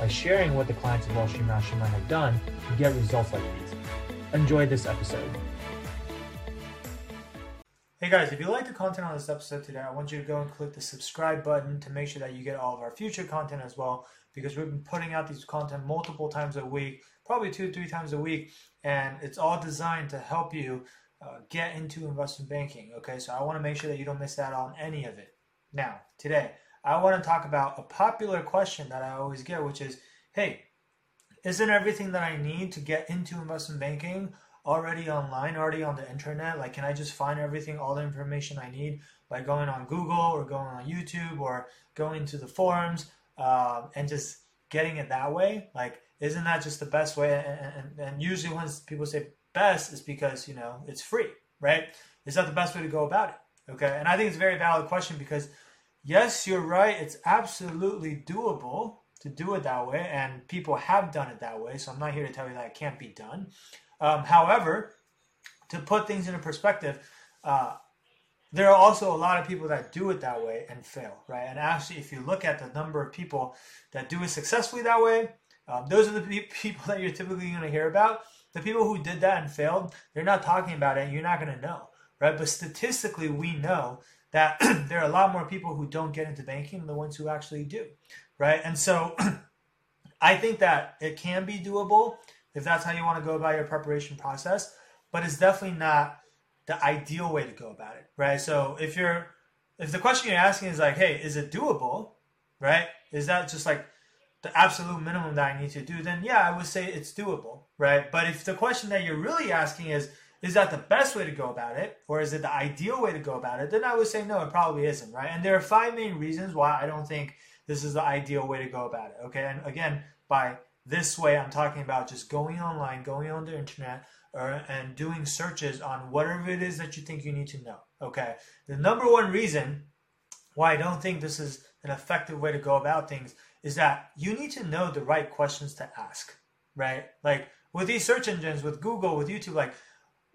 by sharing what the clients of Wall Street Mastermind have done to get results like these. Enjoy this episode. Hey guys, if you like the content on this episode today, I want you to go and click the subscribe button to make sure that you get all of our future content as well, because we've been putting out these content multiple times a week, probably two, or three times a week, and it's all designed to help you uh, get into investment banking. Okay, so I want to make sure that you don't miss out on any of it. Now, today, I want to talk about a popular question that I always get, which is hey, isn't everything that I need to get into investment banking already online, already on the internet? Like, can I just find everything, all the information I need by going on Google or going on YouTube or going to the forums uh, and just getting it that way? Like, isn't that just the best way? And, and, and usually, when people say best, is because you know it's free, right? Is that the best way to go about it? Okay, and I think it's a very valid question because, yes, you're right. It's absolutely doable to do it that way, and people have done it that way. So I'm not here to tell you that it can't be done. Um, however, to put things into perspective, uh, there are also a lot of people that do it that way and fail, right? And actually, if you look at the number of people that do it successfully that way, um, those are the people that you're typically going to hear about. The people who did that and failed, they're not talking about it. You're not going to know right? But statistically, we know that there are a lot more people who don't get into banking than the ones who actually do, right? And so I think that it can be doable if that's how you want to go about your preparation process, but it's definitely not the ideal way to go about it, right? So if you're if the question you're asking is like, hey, is it doable, right? Is that just like the absolute minimum that I need to do? Then yeah, I would say it's doable, right? But if the question that you're really asking is, is that the best way to go about it or is it the ideal way to go about it? Then i would say no it probably isn't right? And there are five main reasons why i don't think this is the ideal way to go about it okay? And again by this way i'm talking about just going online going on the internet or, and doing searches on whatever it is that you think you need to know okay? The number one reason why i don't think this is an effective way to go about things is that you need to know the right questions to ask right? Like with these search engines with google with youtube like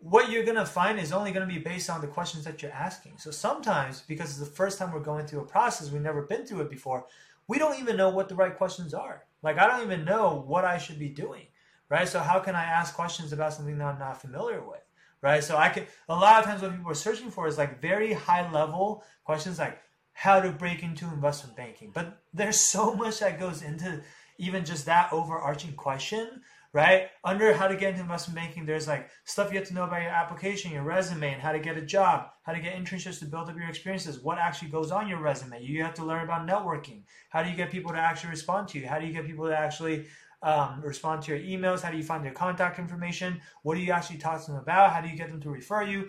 what you're going to find is only going to be based on the questions that you're asking. So sometimes, because it's the first time we're going through a process, we've never been through it before, we don't even know what the right questions are. Like, I don't even know what I should be doing, right? So, how can I ask questions about something that I'm not familiar with, right? So, I can, a lot of times, what people are searching for is like very high level questions like how to break into investment banking. But there's so much that goes into even just that overarching question right? Under how to get into investment banking, there's like stuff you have to know about your application, your resume, and how to get a job, how to get internships to build up your experiences, what actually goes on your resume. You have to learn about networking. How do you get people to actually respond to you? How do you get people to actually um, respond to your emails? How do you find their contact information? What do you actually talk to them about? How do you get them to refer you?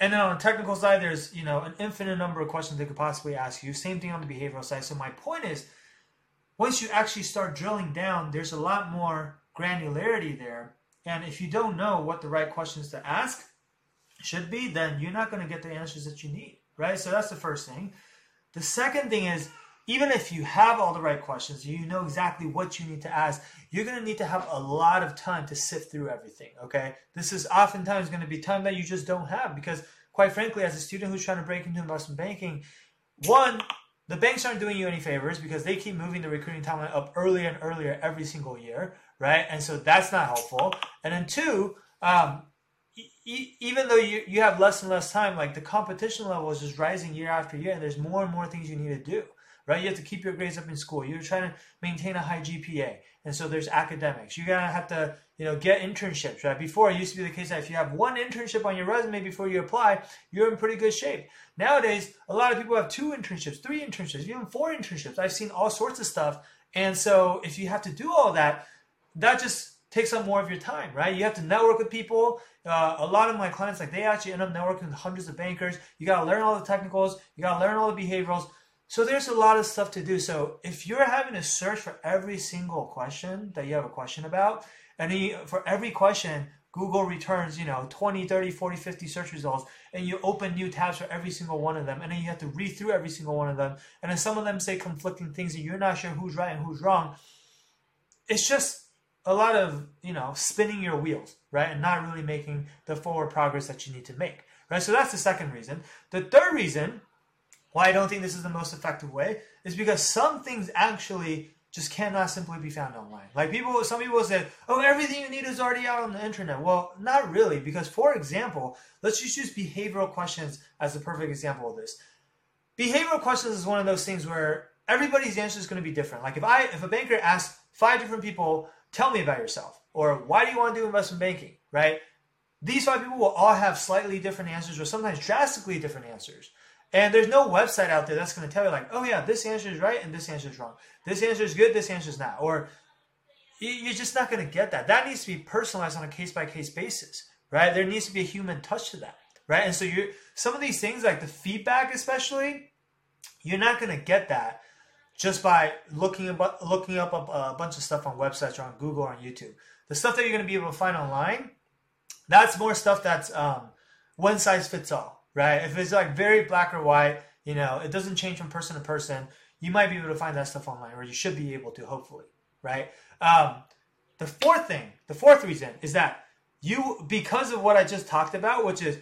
And then on the technical side, there's you know an infinite number of questions they could possibly ask you. Same thing on the behavioral side. So my point is, once you actually start drilling down, there's a lot more granularity there. And if you don't know what the right questions to ask should be, then you're not going to get the answers that you need, right? So that's the first thing. The second thing is, even if you have all the right questions, you know exactly what you need to ask, you're going to need to have a lot of time to sift through everything, okay? This is oftentimes going to be time that you just don't have because, quite frankly, as a student who's trying to break into investment banking, one, the banks aren't doing you any favors because they keep moving the recruiting timeline up earlier and earlier every single year, right? And so that's not helpful. And then two, um, e- even though you, you have less and less time, like the competition level is just rising year after year, and there's more and more things you need to do, right? You have to keep your grades up in school. You're trying to maintain a high GPA, and so there's academics. You're gonna have to, you know, get internships, right? Before it used to be the case that if you have one internship on your resume before you apply, you're in pretty good shape. Nowadays, a lot of people have two internships, three internships, even four internships. I've seen all sorts of stuff, and so if you have to do all that, that just takes up more of your time, right? You have to network with people. Uh, a lot of my clients, like they actually end up networking with hundreds of bankers. You got to learn all the technicals. You got to learn all the behaviorals. So there's a lot of stuff to do. So if you're having to search for every single question that you have a question about, and for every question, Google returns, you know, 20, 30, 40, 50 search results, and you open new tabs for every single one of them, and then you have to read through every single one of them, and then some of them say conflicting things, and you're not sure who's right and who's wrong. It's just a lot of, you know, spinning your wheels, right? And not really making the forward progress that you need to make, right? So that's the second reason. The third reason why I don't think this is the most effective way is because some things actually just cannot simply be found online. Like people, some people say, "Oh, everything you need is already out on the internet." Well, not really, because for example, let's just use behavioral questions as a perfect example of this. Behavioral questions is one of those things where everybody's answer is going to be different. Like if I, if a banker asks five different people, "Tell me about yourself," or "Why do you want to do investment banking?" Right? These five people will all have slightly different answers, or sometimes drastically different answers. And there's no website out there that's going to tell you like, oh yeah, this answer is right and this answer is wrong. This answer is good, this answer is not. Or you're just not going to get that. That needs to be personalized on a case by case basis, right? There needs to be a human touch to that, right? And so you some of these things like the feedback, especially, you're not going to get that just by looking up looking up a, a bunch of stuff on websites or on Google or on YouTube. The stuff that you're going to be able to find online, that's more stuff that's um, one size fits all right? If it's like very black or white, you know, it doesn't change from person to person. You might be able to find that stuff online, or you should be able to, hopefully, right? Um, the fourth thing, the fourth reason is that you, because of what I just talked about, which is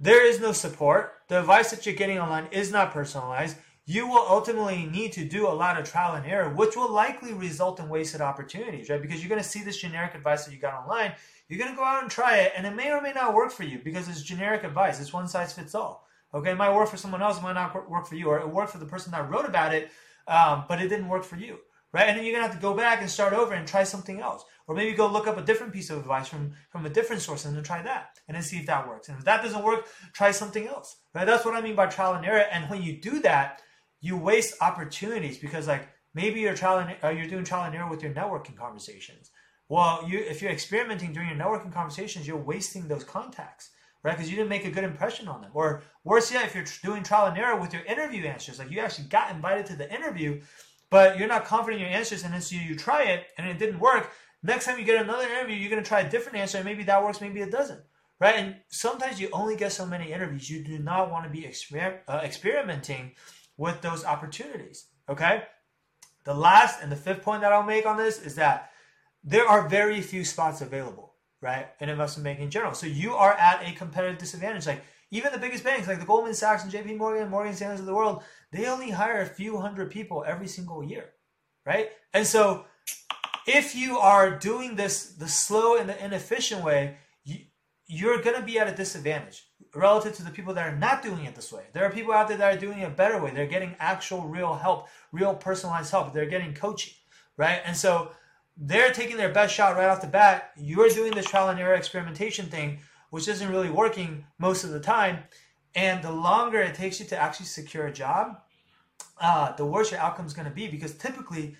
there is no support, the advice that you're getting online is not personalized. You will ultimately need to do a lot of trial and error, which will likely result in wasted opportunities, right? Because you're going to see this generic advice that you got online, you're going to go out and try it, and it may or may not work for you because it's generic advice. It's one size fits all. Okay, it might work for someone else, it might not work for you, or it worked for the person that wrote about it, um, but it didn't work for you, right? And then you're gonna have to go back and start over and try something else, or maybe go look up a different piece of advice from from a different source and then try that, and then see if that works. And if that doesn't work, try something else, right? That's what I mean by trial and error. And when you do that, you waste opportunities because like maybe you're trial and uh, you're doing trial and error with your networking conversations well, you if you're experimenting during your networking conversations, you're wasting those contacts, right? Because you didn't make a good impression on them. Or worse yet, if you're doing trial and error with your interview answers, like you actually got invited to the interview, but you're not confident in your answers, and then so you try it and it didn't work. Next time you get another interview, you're gonna try a different answer, and maybe that works, maybe it doesn't, right? And sometimes you only get so many interviews. You do not want to be exper- uh, experimenting with those opportunities. Okay. The last and the fifth point that I'll make on this is that there are very few spots available, right, in investment banking in general. So you are at a competitive disadvantage. Like even the biggest banks, like the Goldman Sachs and J.P. Morgan, Morgan Stanley of the world, they only hire a few hundred people every single year, right? And so if you are doing this the slow and the inefficient way, you're going to be at a disadvantage relative to the people that are not doing it this way. There are people out there that are doing it a better way. They're getting actual real help, real personalized help. They're getting coaching, right? And so they're taking their best shot right off the bat. You're doing this trial and error experimentation thing, which isn't really working most of the time. And the longer it takes you to actually secure a job, uh, the worse your outcome is going to be because typically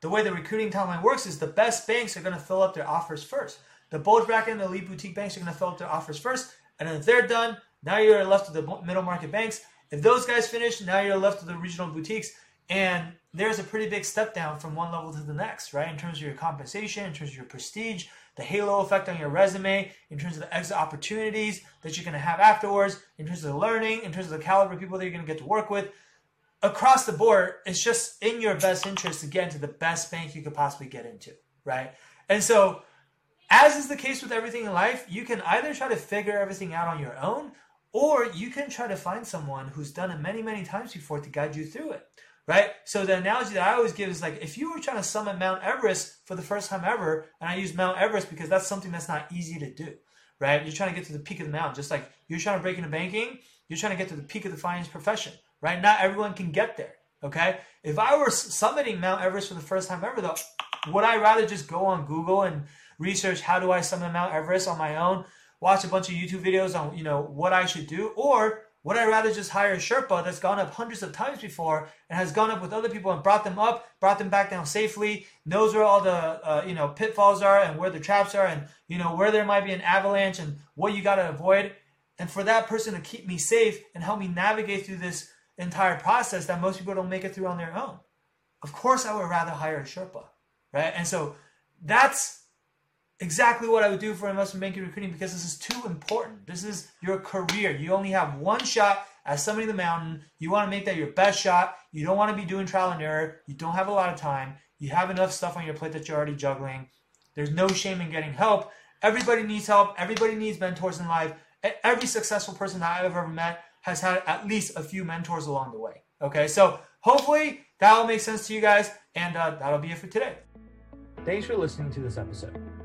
the way the recruiting timeline works is the best banks are going to fill up their offers first. The bulge bracket and the elite boutique banks are going to fill up their offers first. And then if they're done, now you're left with the middle market banks. If those guys finish, now you're left with the regional boutiques. And there's a pretty big step down from one level to the next, right? In terms of your compensation, in terms of your prestige, the halo effect on your resume, in terms of the exit opportunities that you're going to have afterwards, in terms of the learning, in terms of the caliber of people that you're going to get to work with. Across the board, it's just in your best interest to get into the best bank you could possibly get into, right? And so, as is the case with everything in life, you can either try to figure everything out on your own, or you can try to find someone who's done it many, many times before to guide you through it right? So the analogy that I always give is like if you were trying to summit Mount Everest for the first time ever, and I use Mount Everest because that's something that's not easy to do, right? You're trying to get to the peak of the mountain, just like you're trying to break into banking, you're trying to get to the peak of the finance profession, right? Not everyone can get there, okay? If I were summiting Mount Everest for the first time ever, though, would I rather just go on Google and research how do I summit Mount Everest on my own, watch a bunch of YouTube videos on you know what I should do, or would I rather just hire a Sherpa that's gone up hundreds of times before and has gone up with other people and brought them up, brought them back down safely, knows where all the uh, you know pitfalls are and where the traps are and you know where there might be an avalanche and what you got to avoid, and for that person to keep me safe and help me navigate through this entire process that most people don't make it through on their own. Of course, I would rather hire a Sherpa, right? And so that's exactly what I would do for investment banking recruiting because this is too important. This is your career. You only have one shot as somebody in the mountain. You want to make that your best shot. You don't want to be doing trial and error. You don't have a lot of time. You have enough stuff on your plate that you're already juggling. There's no shame in getting help. Everybody needs help. Everybody needs mentors in life. Every successful person that I've ever met has had at least a few mentors along the way. Okay, so hopefully that will make sense to you guys, and uh, that'll be it for today. Thanks for listening to this episode.